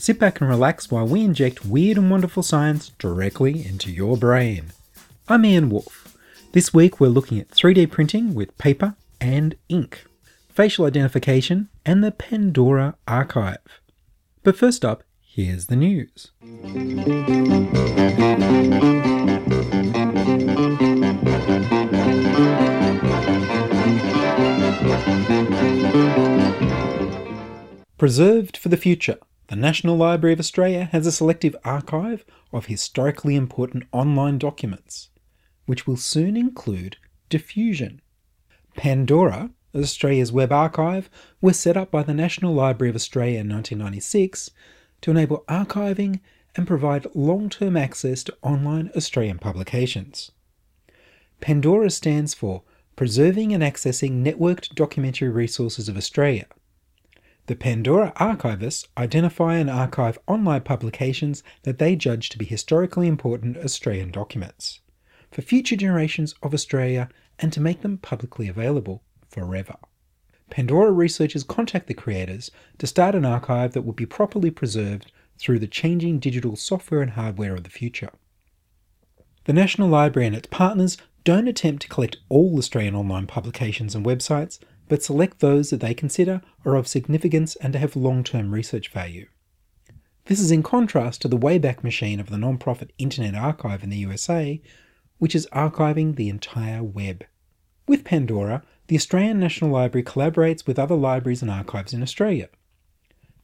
Sit back and relax while we inject weird and wonderful science directly into your brain. I'm Ian Wolfe. This week we're looking at 3D printing with paper and ink, facial identification, and the Pandora archive. But first up, here's the news. Preserved for the future, the National Library of Australia has a selective archive of historically important online documents, which will soon include diffusion. Pandora, Australia's web archive, was set up by the National Library of Australia in 1996 to enable archiving and provide long term access to online Australian publications. Pandora stands for Preserving and Accessing Networked Documentary Resources of Australia. The Pandora archivists identify and archive online publications that they judge to be historically important Australian documents for future generations of Australia and to make them publicly available forever. Pandora researchers contact the creators to start an archive that will be properly preserved through the changing digital software and hardware of the future. The National Library and its partners don't attempt to collect all Australian online publications and websites, but select those that they consider are of significance and have long term research value. This is in contrast to the Wayback Machine of the non-profit Internet Archive in the USA, which is archiving the entire web. With Pandora, the Australian National Library collaborates with other libraries and archives in Australia.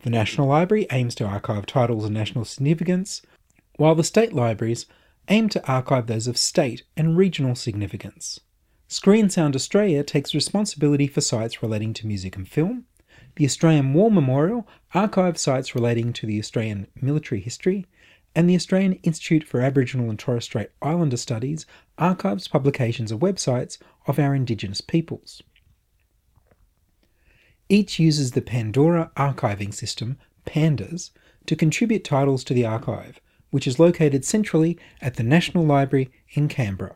The National Library aims to archive titles of national significance, while the state libraries aim to archive those of state and regional significance. Screen Sound Australia takes responsibility for sites relating to music and film. The Australian War Memorial archives sites relating to the Australian military history, and the Australian Institute for Aboriginal and Torres Strait Islander Studies archives publications and websites of our Indigenous peoples. Each uses the Pandora archiving system, PANDAS, to contribute titles to the archive, which is located centrally at the National Library in Canberra.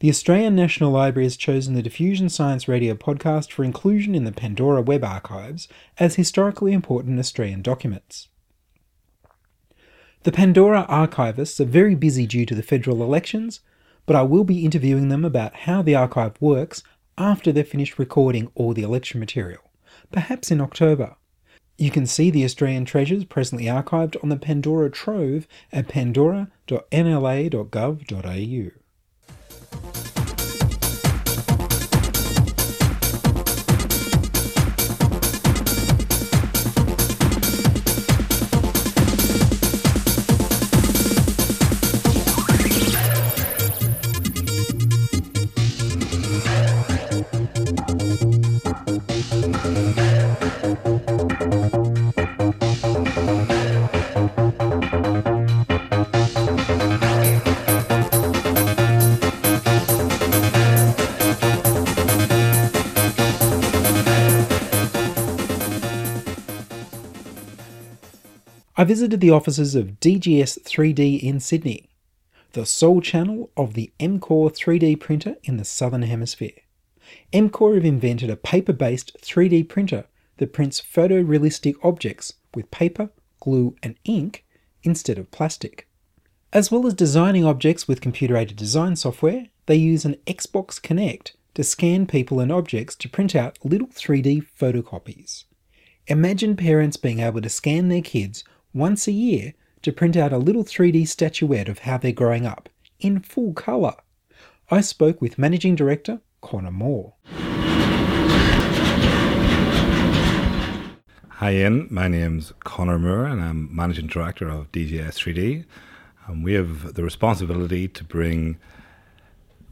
The Australian National Library has chosen the Diffusion Science Radio podcast for inclusion in the Pandora web archives as historically important Australian documents. The Pandora archivists are very busy due to the federal elections, but I will be interviewing them about how the archive works after they've finished recording all the election material, perhaps in October. You can see the Australian treasures presently archived on the Pandora Trove at pandora.nla.gov.au. visited the offices of DGS 3D in Sydney, the sole channel of the Mcor 3D printer in the Southern Hemisphere. Mcor have invented a paper based 3D printer that prints photorealistic objects with paper, glue, and ink instead of plastic. As well as designing objects with computer aided design software, they use an Xbox Kinect to scan people and objects to print out little 3D photocopies. Imagine parents being able to scan their kids once a year to print out a little 3D statuette of how they're growing up in full colour. I spoke with Managing Director Connor Moore. Hi Ian, my name's Connor Moore and I'm Managing Director of DGS 3D. And we have the responsibility to bring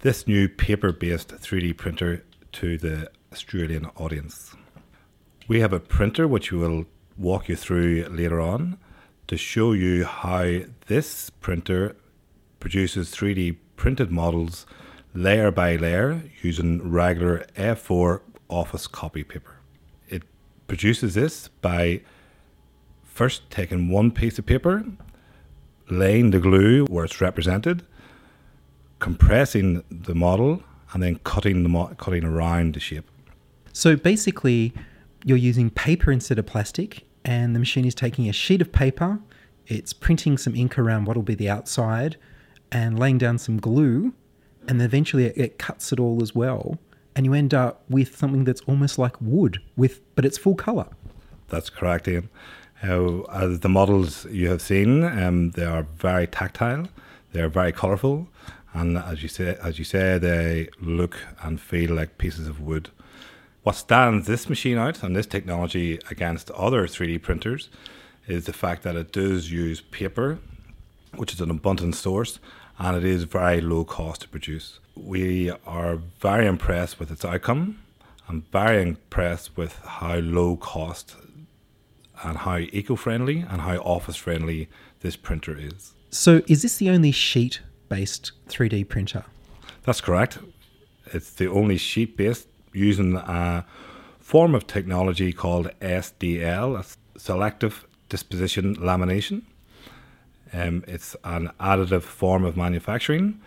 this new paper based 3D printer to the Australian audience. We have a printer which we will walk you through later on to show you how this printer produces 3D printed models layer by layer using regular A4 office copy paper. It produces this by first taking one piece of paper, laying the glue where it's represented, compressing the model, and then cutting the mo- cutting around the shape. So basically, you're using paper instead of plastic, and the machine is taking a sheet of paper, it's printing some ink around what will be the outside, and laying down some glue, and eventually it, it cuts it all as well, and you end up with something that's almost like wood, with but it's full color. That's correct, Ian. Uh, as the models you have seen, um, they are very tactile, they are very colourful, and as you say, as you say, they look and feel like pieces of wood. What stands this machine out and this technology against other 3D printers is the fact that it does use paper, which is an abundant source, and it is very low cost to produce. We are very impressed with its outcome. I'm very impressed with how low cost and how eco friendly and how office friendly this printer is. So is this the only sheet based 3D printer? That's correct. It's the only sheet based using a form of technology called SDL, selective deposition lamination. Um, it's an additive form of manufacturing,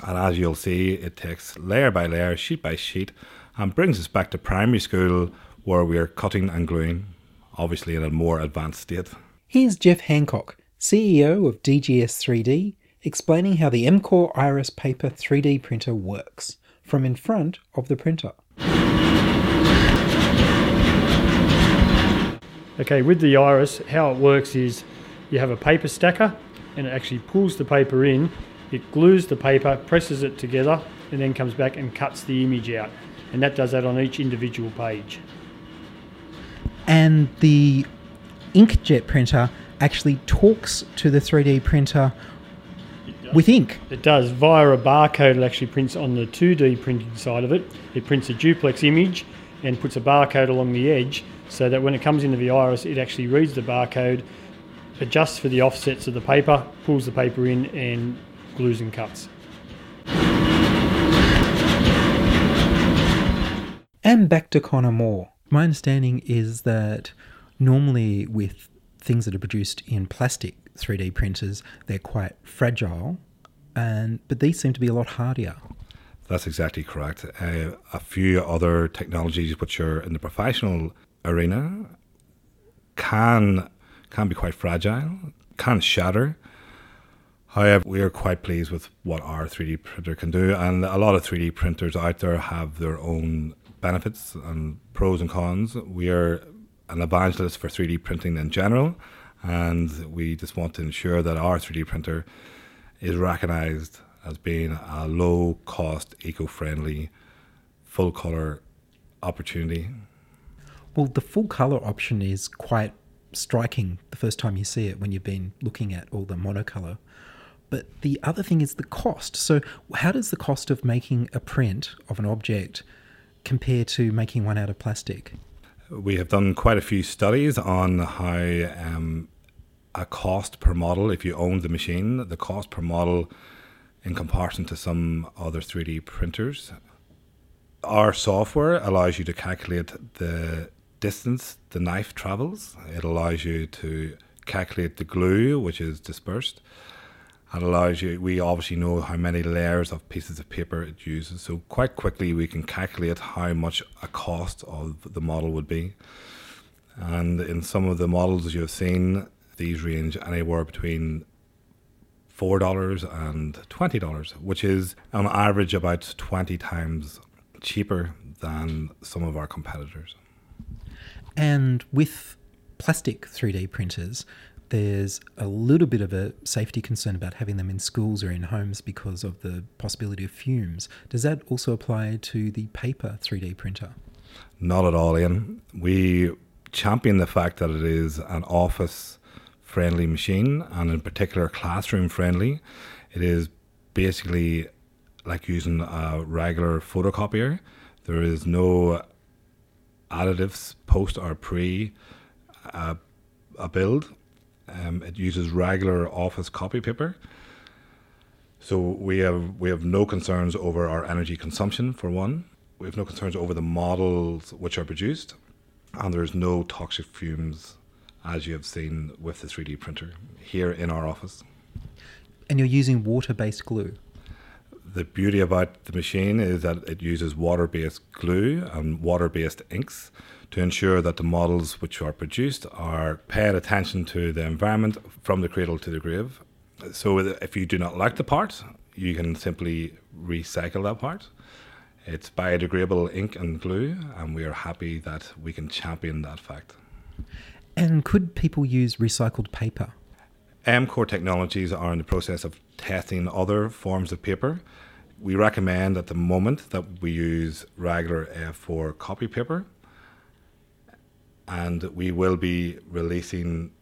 and as you'll see, it takes layer by layer, sheet by sheet, and brings us back to primary school where we're cutting and gluing, obviously in a more advanced state. Here's Jeff Hancock, CEO of DGS 3D, explaining how the Mcor Iris Paper 3D printer works from in front of the printer. Okay, with the iris, how it works is you have a paper stacker and it actually pulls the paper in, it glues the paper, presses it together, and then comes back and cuts the image out. And that does that on each individual page. And the inkjet printer actually talks to the 3D printer with ink. It does via a barcode. It actually prints on the 2D printing side of it. It prints a duplex image and puts a barcode along the edge so that when it comes into the iris, it actually reads the barcode, adjusts for the offsets of the paper, pulls the paper in, and glues and cuts. And back to Connor Moore. My understanding is that normally with things that are produced in plastic 3D printers, they're quite fragile, and but these seem to be a lot hardier. That's exactly correct. Uh, a few other technologies which are in the professional arena can can be quite fragile, can shatter. However, we are quite pleased with what our 3D printer can do, and a lot of 3D printers out there have their own benefits and pros and cons. We are an evangelist for 3D printing in general, and we just want to ensure that our 3D printer is recognized as being a low cost, eco friendly, full color opportunity. Well, the full color option is quite striking the first time you see it when you've been looking at all the monocolor. But the other thing is the cost. So, how does the cost of making a print of an object compare to making one out of plastic? We have done quite a few studies on how um, a cost per model, if you own the machine, the cost per model in comparison to some other 3D printers. Our software allows you to calculate the distance the knife travels. It allows you to calculate the glue which is dispersed. It allows you, we obviously know how many layers of pieces of paper it uses. So, quite quickly, we can calculate how much a cost of the model would be. And in some of the models you've seen, these range anywhere between $4 and $20, which is on average about 20 times cheaper than some of our competitors. And with plastic 3D printers, there's a little bit of a safety concern about having them in schools or in homes because of the possibility of fumes. Does that also apply to the paper 3D printer? Not at all, Ian. We champion the fact that it is an office friendly machine and, in particular, classroom friendly. It is basically like using a regular photocopier. There is no additives post or pre uh, a build Um, it uses regular office copy paper. So we have we have no concerns over our energy consumption for one. We have no concerns over the models which are produced, and there's no toxic fumes as you have seen with the 3D printer here in our office. And you're using water-based glue. The beauty about the machine is that it uses water-based glue and water-based inks to ensure that the models which are produced are paying attention to the environment from the cradle to the grave. So if you do not like the part, you can simply recycle that part. It's biodegradable ink and glue, and we are happy that we can champion that fact. And could people use recycled paper? Mcor Technologies are in the process of testing other forms of paper. We recommend at the moment that we use regular uh, A4 copy paper, and we will be releasing,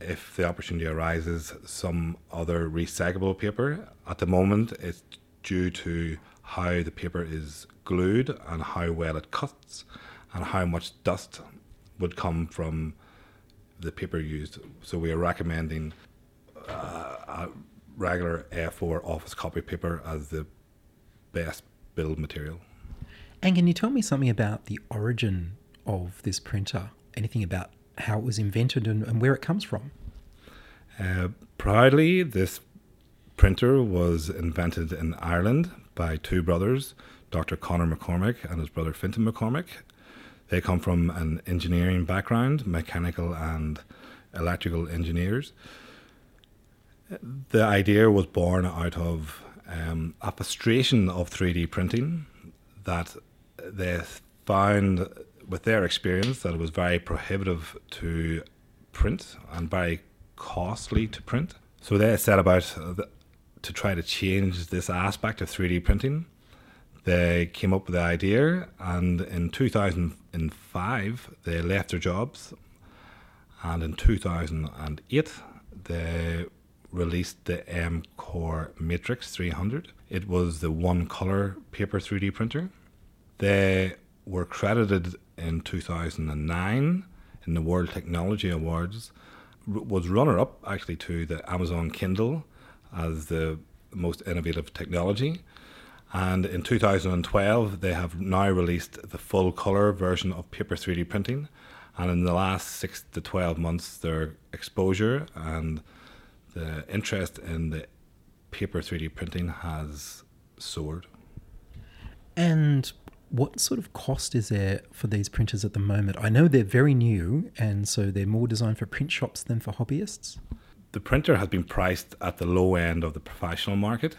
if the opportunity arises, some other recyclable paper. At the moment, it's due to how the paper is glued and how well it cuts and how much dust would come from the paper used. So we are recommending uh, a regular A4 office copy paper as the best build material. And can you tell me something about the origin of this printer? Anything about how it was invented and, and where it comes from? Uh, proudly, this printer was invented in Ireland by two brothers, Dr. Conor MacCormack and his brother Fintan MacCormack. They come from an engineering background, mechanical and electrical engineers. The idea was born out of um, a frustration of 3D printing that they found with their experience that it was very prohibitive to print and very costly to print. So they set about the, to try to change this aspect of 3D printing. They came up with the idea, and in 2005, they left their jobs. And in 2008, they released the M Core Matrix 300. It was the one color paper 3D printer. They were credited in 2009 in the World Technology Awards, was runner up actually to the Amazon Kindle as the most innovative technology. And in 2012, they have now released the full color version of paper 3D printing. And in the last six to 12 months, their exposure and the interest in the paper 3D printing has soared. And what sort of cost is there for these printers at the moment? I know they're very new, and so they're more designed for print shops than for hobbyists. The printer has been priced at the low end of the professional market.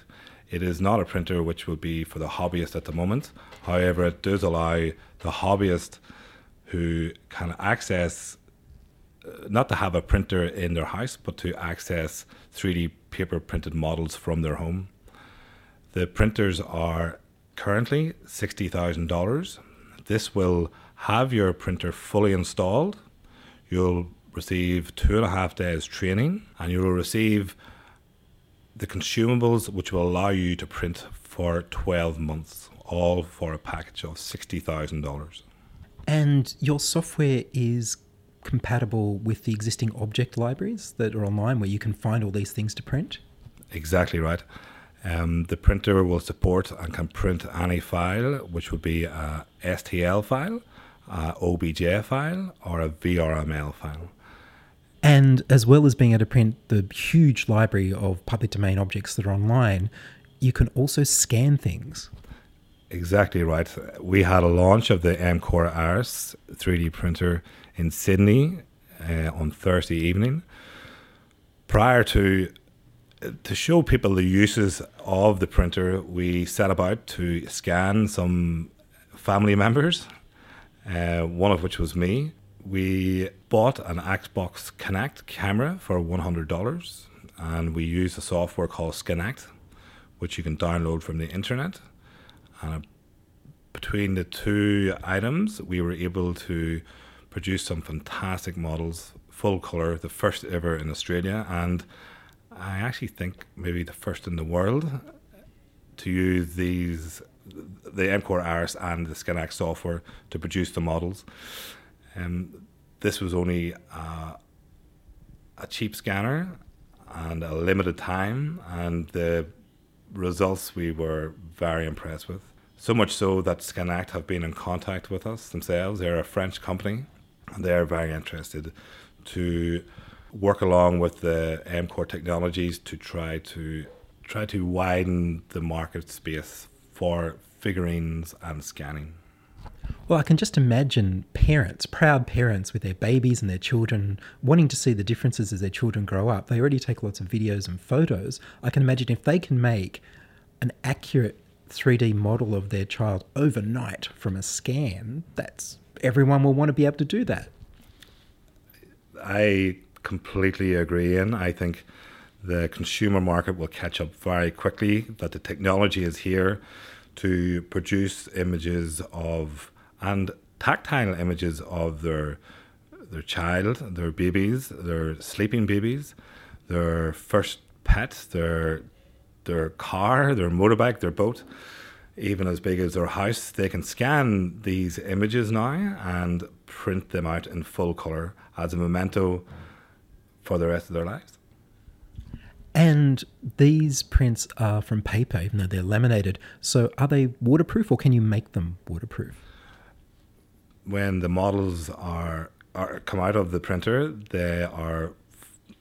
It is not a printer which will be for the hobbyist at the moment. However, it does allow the hobbyist who can access uh, not to have a printer in their house, but to access 3D paper printed models from their home. The printers are currently $60,000. This will have your printer fully installed. You'll receive two and a half days training and you will receive the consumables which will allow you to print for 12 months, all for a package of $60,000. And your software is compatible with the existing object libraries that are online where you can find all these things to print? Exactly right. Um, the printer will support and can print any file, which would be a STL file, a OBJ file, or a VRML file. And as well as being able to print the huge library of public domain objects that are online, you can also scan things. Exactly right. We had a launch of the Mcor Iris 3D printer in Sydney uh, on Thursday evening. Prior to to show people the uses of the printer, we set about to scan some family members, uh, one of which was me. We bought an Xbox Kinect camera for $100 and we used a software called Skanect, which you can download from the internet. And uh, between the two items, we were able to produce some fantastic models, full color, the first ever in Australia, and I actually think maybe the first in the world to use these the Mcor Iris and the Skanect software to produce the models. Um, this was only a cheap scanner and a limited time, and the results we were very impressed with. So much so that Skanect have been in contact with us themselves. They're a French company, and they're very interested to work along with the Mcor technologies to try to try to widen the market space for figurines and scanning. Well, I can just imagine parents, proud parents with their babies and their children, wanting to see the differences as their children grow up. They already take lots of videos and photos. I can imagine if they can make an accurate 3D model of their child overnight from a scan, that's everyone will want to be able to do that. I completely agree, and I think the consumer market will catch up very quickly. That the technology is here to produce images of and tactile images of their their child, their babies, their sleeping babies, their first pet, their their car, their motorbike, their boat, even as big as their house. They can scan these images now and print them out in full color as a memento for the rest of their lives. And these prints are from paper, even though they're laminated. So are they waterproof or can you make them waterproof? When the models are, are come out of the printer, they are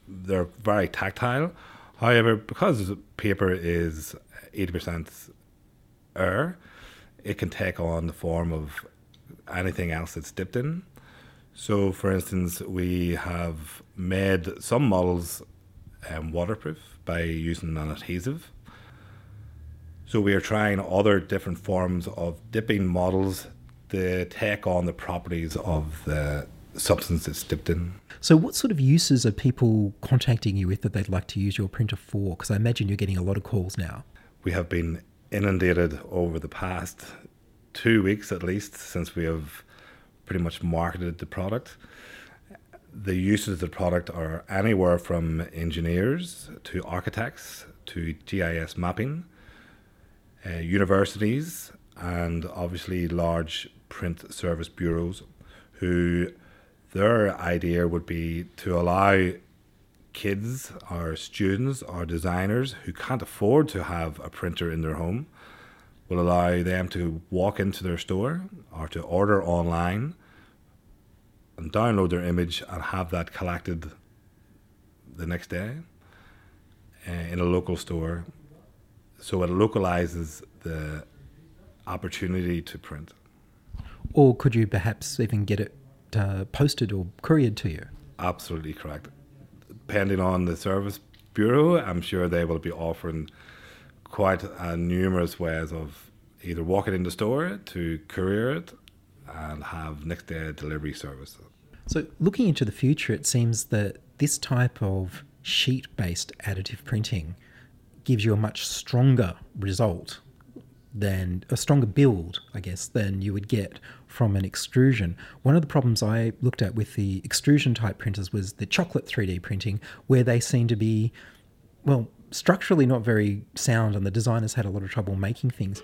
they're very tactile. However, because paper is eighty percent air, it can take on the form of anything else it's dipped in. So, for instance, we have made some models um, waterproof by using an adhesive. So, we are trying other different forms of dipping models to take on the properties of the substance it's dipped in. So, what sort of uses are people contacting you with that they'd like to use your printer for? Because I imagine you're getting a lot of calls now. We have been inundated over the past two weeks at least since we have pretty much marketed the product. The uses of the product are anywhere from engineers to architects to GIS mapping, uh, universities, and obviously large print service bureaus who their idea would be to allow kids or students or designers who can't afford to have a printer in their home will allow them to walk into their store or to order online and download their image and have that collected the next day uh, in a local store. So it localizes the opportunity to print. Or could you perhaps even get it uh, posted or couriered to you? Absolutely correct. Depending on the service bureau, I'm sure they will be offering quite uh, numerous ways of either walking in the store to courier it and have next day delivery service. So, looking into the future, it seems that this type of sheet based additive printing gives you a much stronger result than a stronger build, I guess, than you would get from an extrusion. One of the problems I looked at with the extrusion type printers was the chocolate 3D printing, where they seem to be, well, structurally not very sound, and the designers had a lot of trouble making things.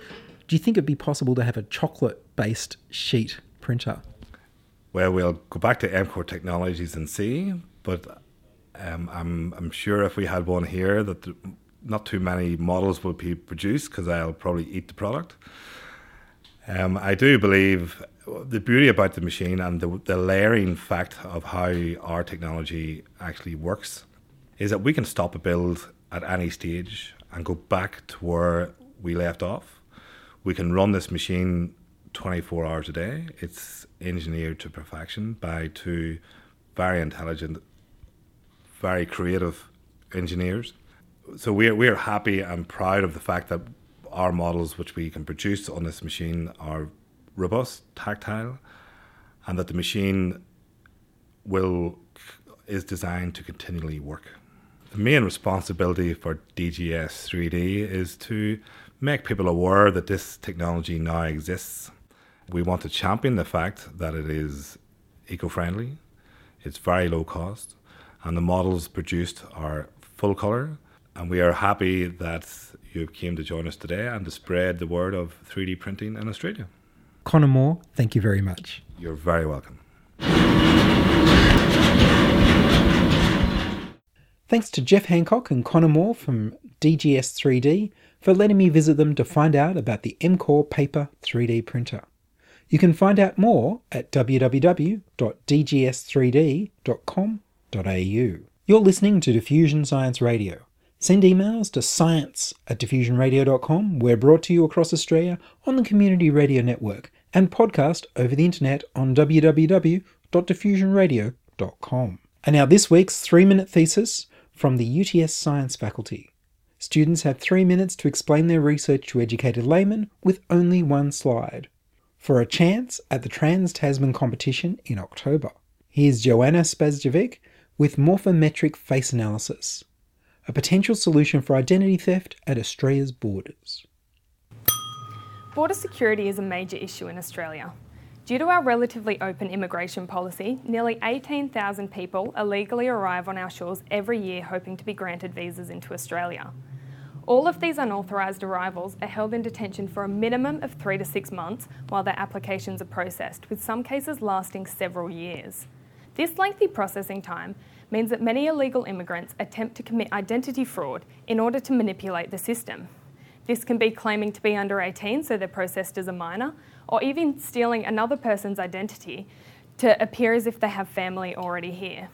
Do you think it'd be possible to have a chocolate based sheet printer? Well, we'll go back to Mcor Technologies and see, but um, I'm, I'm sure if we had one here that the, not too many models will be produced because I'll probably eat the product. Um, I do believe the beauty about the machine and the, the layering fact of how our technology actually works is that we can stop a build at any stage and go back to where we left off. We can run this machine 24 hours a day. It's engineered to perfection by two very intelligent, very creative engineers. So we're, we're happy and proud of the fact that our models, which we can produce on this machine, are robust, tactile, and that the machine will is designed to continually work. The main responsibility for DGS 3D is to make people aware that this technology now exists. We want to champion the fact that it is eco friendly, it's very low cost, and the models produced are full colour. And we are happy that you came to join us today and to spread the word of 3D printing in Australia. Connor Moore, thank you very much. You're very welcome. Thanks to Jeff Hancock and Connor Moore from DGS3D for letting me visit them to find out about the Mcor Paper 3D printer. You can find out more at www.dgs3d.com.au. You're listening to Diffusion Science Radio. Send emails to science at diffusionradio.com. We're brought to you across Australia on the Community Radio Network and podcast over the internet on www.diffusionradio.com. And now this week's three minute thesis from the UTS Science faculty. Students have three minutes to explain their research to educated laymen with only one slide. For a chance at the Trans Tasman competition in October. Here's Joanna Spazjevic with morphometric face analysis, a potential solution for identity theft at Australia's borders. Border security is a major issue in Australia. Due to our relatively open immigration policy, nearly 18,000 people illegally arrive on our shores every year hoping to be granted visas into Australia. All of these unauthorised arrivals are held in detention for a minimum of three to six months while their applications are processed, with some cases lasting several years. This lengthy processing time means that many illegal immigrants attempt to commit identity fraud in order to manipulate the system. This can be claiming to be under 18, so they're processed as a minor, or even stealing another person's identity to appear as if they have family already here.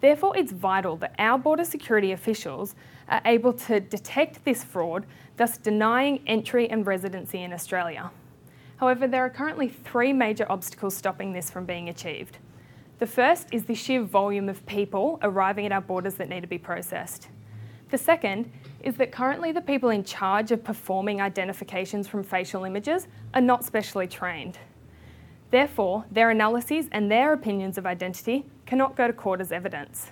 Therefore, it's vital that our border security officials are able to detect this fraud, thus denying entry and residency in Australia. However, there are currently three major obstacles stopping this from being achieved. The first is the sheer volume of people arriving at our borders that need to be processed. The second is that currently the people in charge of performing identifications from facial images are not specially trained. Therefore, their analyses and their opinions of identity cannot go to court as evidence.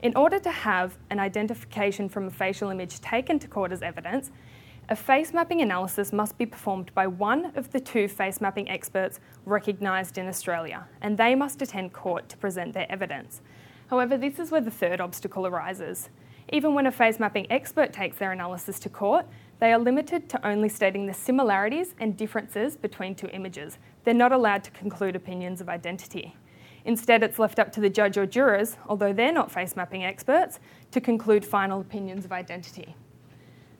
In order to have an identification from a facial image taken to court as evidence, a face mapping analysis must be performed by one of the two face mapping experts recognised in Australia, and they must attend court to present their evidence. However, this is where the third obstacle arises. Even when a face mapping expert takes their analysis to court, they are limited to only stating the similarities and differences between two images. They're not allowed to conclude opinions of identity. Instead, it's left up to the judge or jurors, although they're not face mapping experts, to conclude final opinions of identity.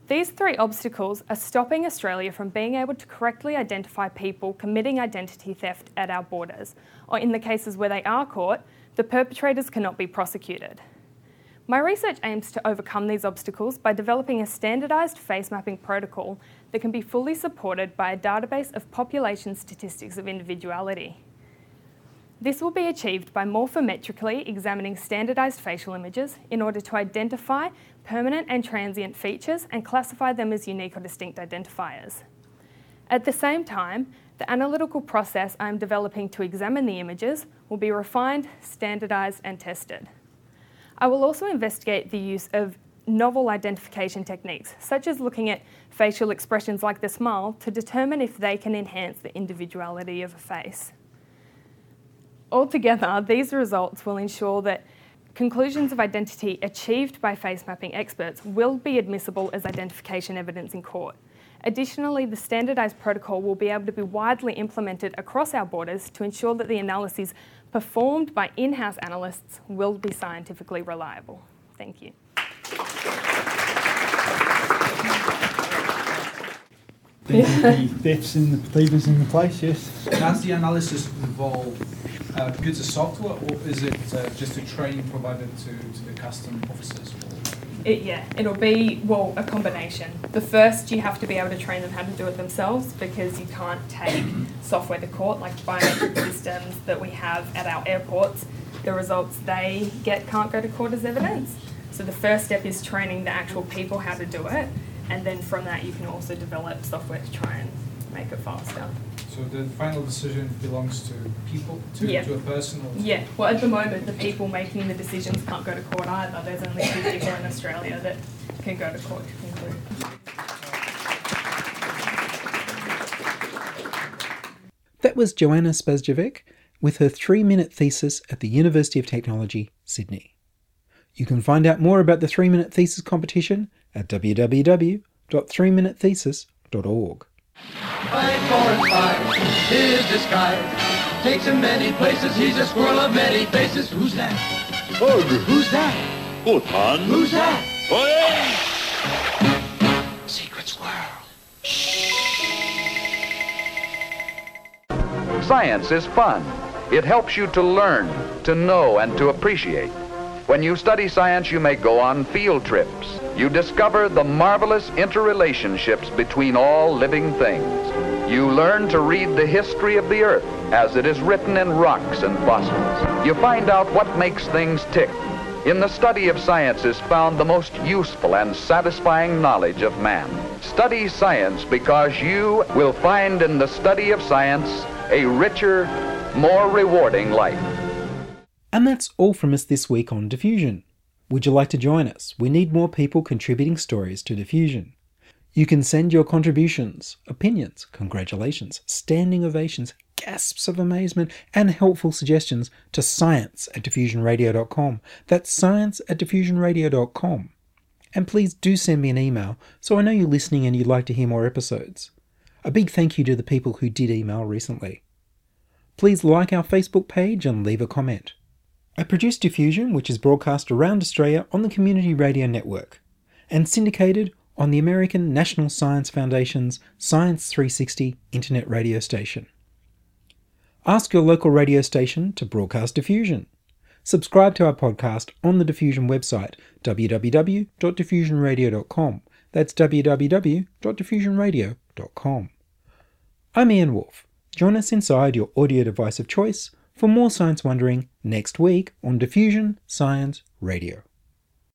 These three obstacles are stopping Australia from being able to correctly identify people committing identity theft at our borders, or in the cases where they are caught, the perpetrators cannot be prosecuted. My research aims to overcome these obstacles by developing a standardised face mapping protocol that can be fully supported by a database of population statistics of individuality. This will be achieved by morphometrically examining standardised facial images in order to identify permanent and transient features and classify them as unique or distinct identifiers. At the same time, the analytical process I am developing to examine the images will be refined, standardised and tested. I will also investigate the use of novel identification techniques, such as looking at facial expressions like the smile to determine if they can enhance the individuality of a face. Altogether, these results will ensure that conclusions of identity achieved by face mapping experts will be admissible as identification evidence in court. Additionally, the standardised protocol will be able to be widely implemented across our borders to ensure that the analyses performed by in-house analysts will be scientifically reliable. Thank you. The, the thefts and the thievers in the place, yes. Does the analysis involve uh, goods of software, or is it uh, just a training provided to, to the custom officers? It, yeah, it'll be, well, a combination. The first, you have to be able to train them how to do it themselves because you can't take software to court, like biometric systems that we have at our airports. The results they get can't go to court as evidence. So the first step is training the actual people how to do it, and then from that, you can also develop software to try and microphones down. So the final decision belongs to people, to, yeah. to a person? Or yeah, well, at the moment, the people making the decisions can't go to court either. There's only two people in Australia that can go to court to conclude. That was Joanna Spasjevic with her three minute thesis at the University of Technology, Sydney. You can find out more about the three minute thesis competition at www.3minutethesis.org. Five, four, and five. his disguise takes him many places. He's a squirrel of many faces. Who's that? Bug. Who's that? Gotan. Who's that? Orange. Secret squirrel. Science is fun. It helps you to learn, to know, and to appreciate. When you study science, you may go on field trips you discover the marvelous interrelationships between all living things. You learn to read the history of the earth as it is written in rocks and fossils. You find out what makes things tick. In the study of science is found the most useful and satisfying knowledge of man. Study science because you will find in the study of science a richer, more rewarding life. And that's all from us this week on Diffusion. Would you like to join us? We need more people contributing stories to Diffusion. You can send your contributions, opinions, congratulations, standing ovations, gasps of amazement, and helpful suggestions to science at diffusionradio.com. That's science at diffusionradio.com. And please do send me an email so I know you're listening and you'd like to hear more episodes. A big thank you to the people who did email recently. Please like our Facebook page and leave a comment. I produce Diffusion, which is broadcast around Australia on the Community Radio Network and syndicated on the American National Science Foundation's Science 360 internet radio station. Ask your local radio station to broadcast Diffusion. Subscribe to our podcast on the Diffusion website, www.diffusionradio.com. That's www.diffusionradio.com. I'm Ian Wolfe. Join us inside your audio device of choice for more science wondering next week on Diffusion Science Radio.